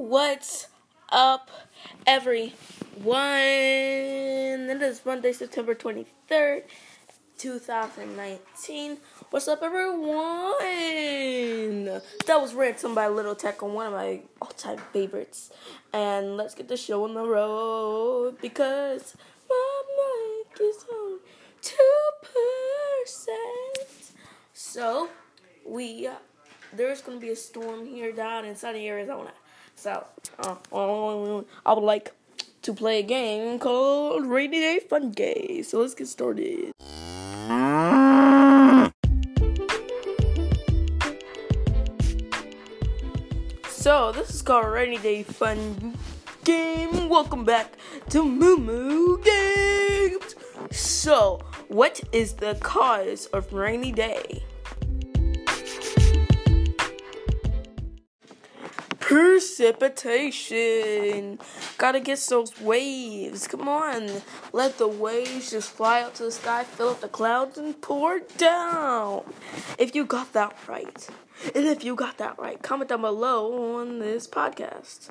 What's up, everyone? It is Monday, September 23rd, 2019. What's up, everyone? That was Ransom by Lil Tecca on one of my all time favorites. And let's get the show on the road because my mic is on 2%. So, we, there's to be a storm here down in sunny Arizona. So, uh, I would like to play a game called Rainy Day Fun Day. So let's get started. So this is called Rainy Day Fun Game. Welcome back to Moo Moo Games. So, what is the cause of rainy day? Precipitation. Gotta get those waves. Come on. Let the waves just fly up to the sky, fill up the clouds, and pour down. If you got that right. And if you got that right, comment down below on this podcast.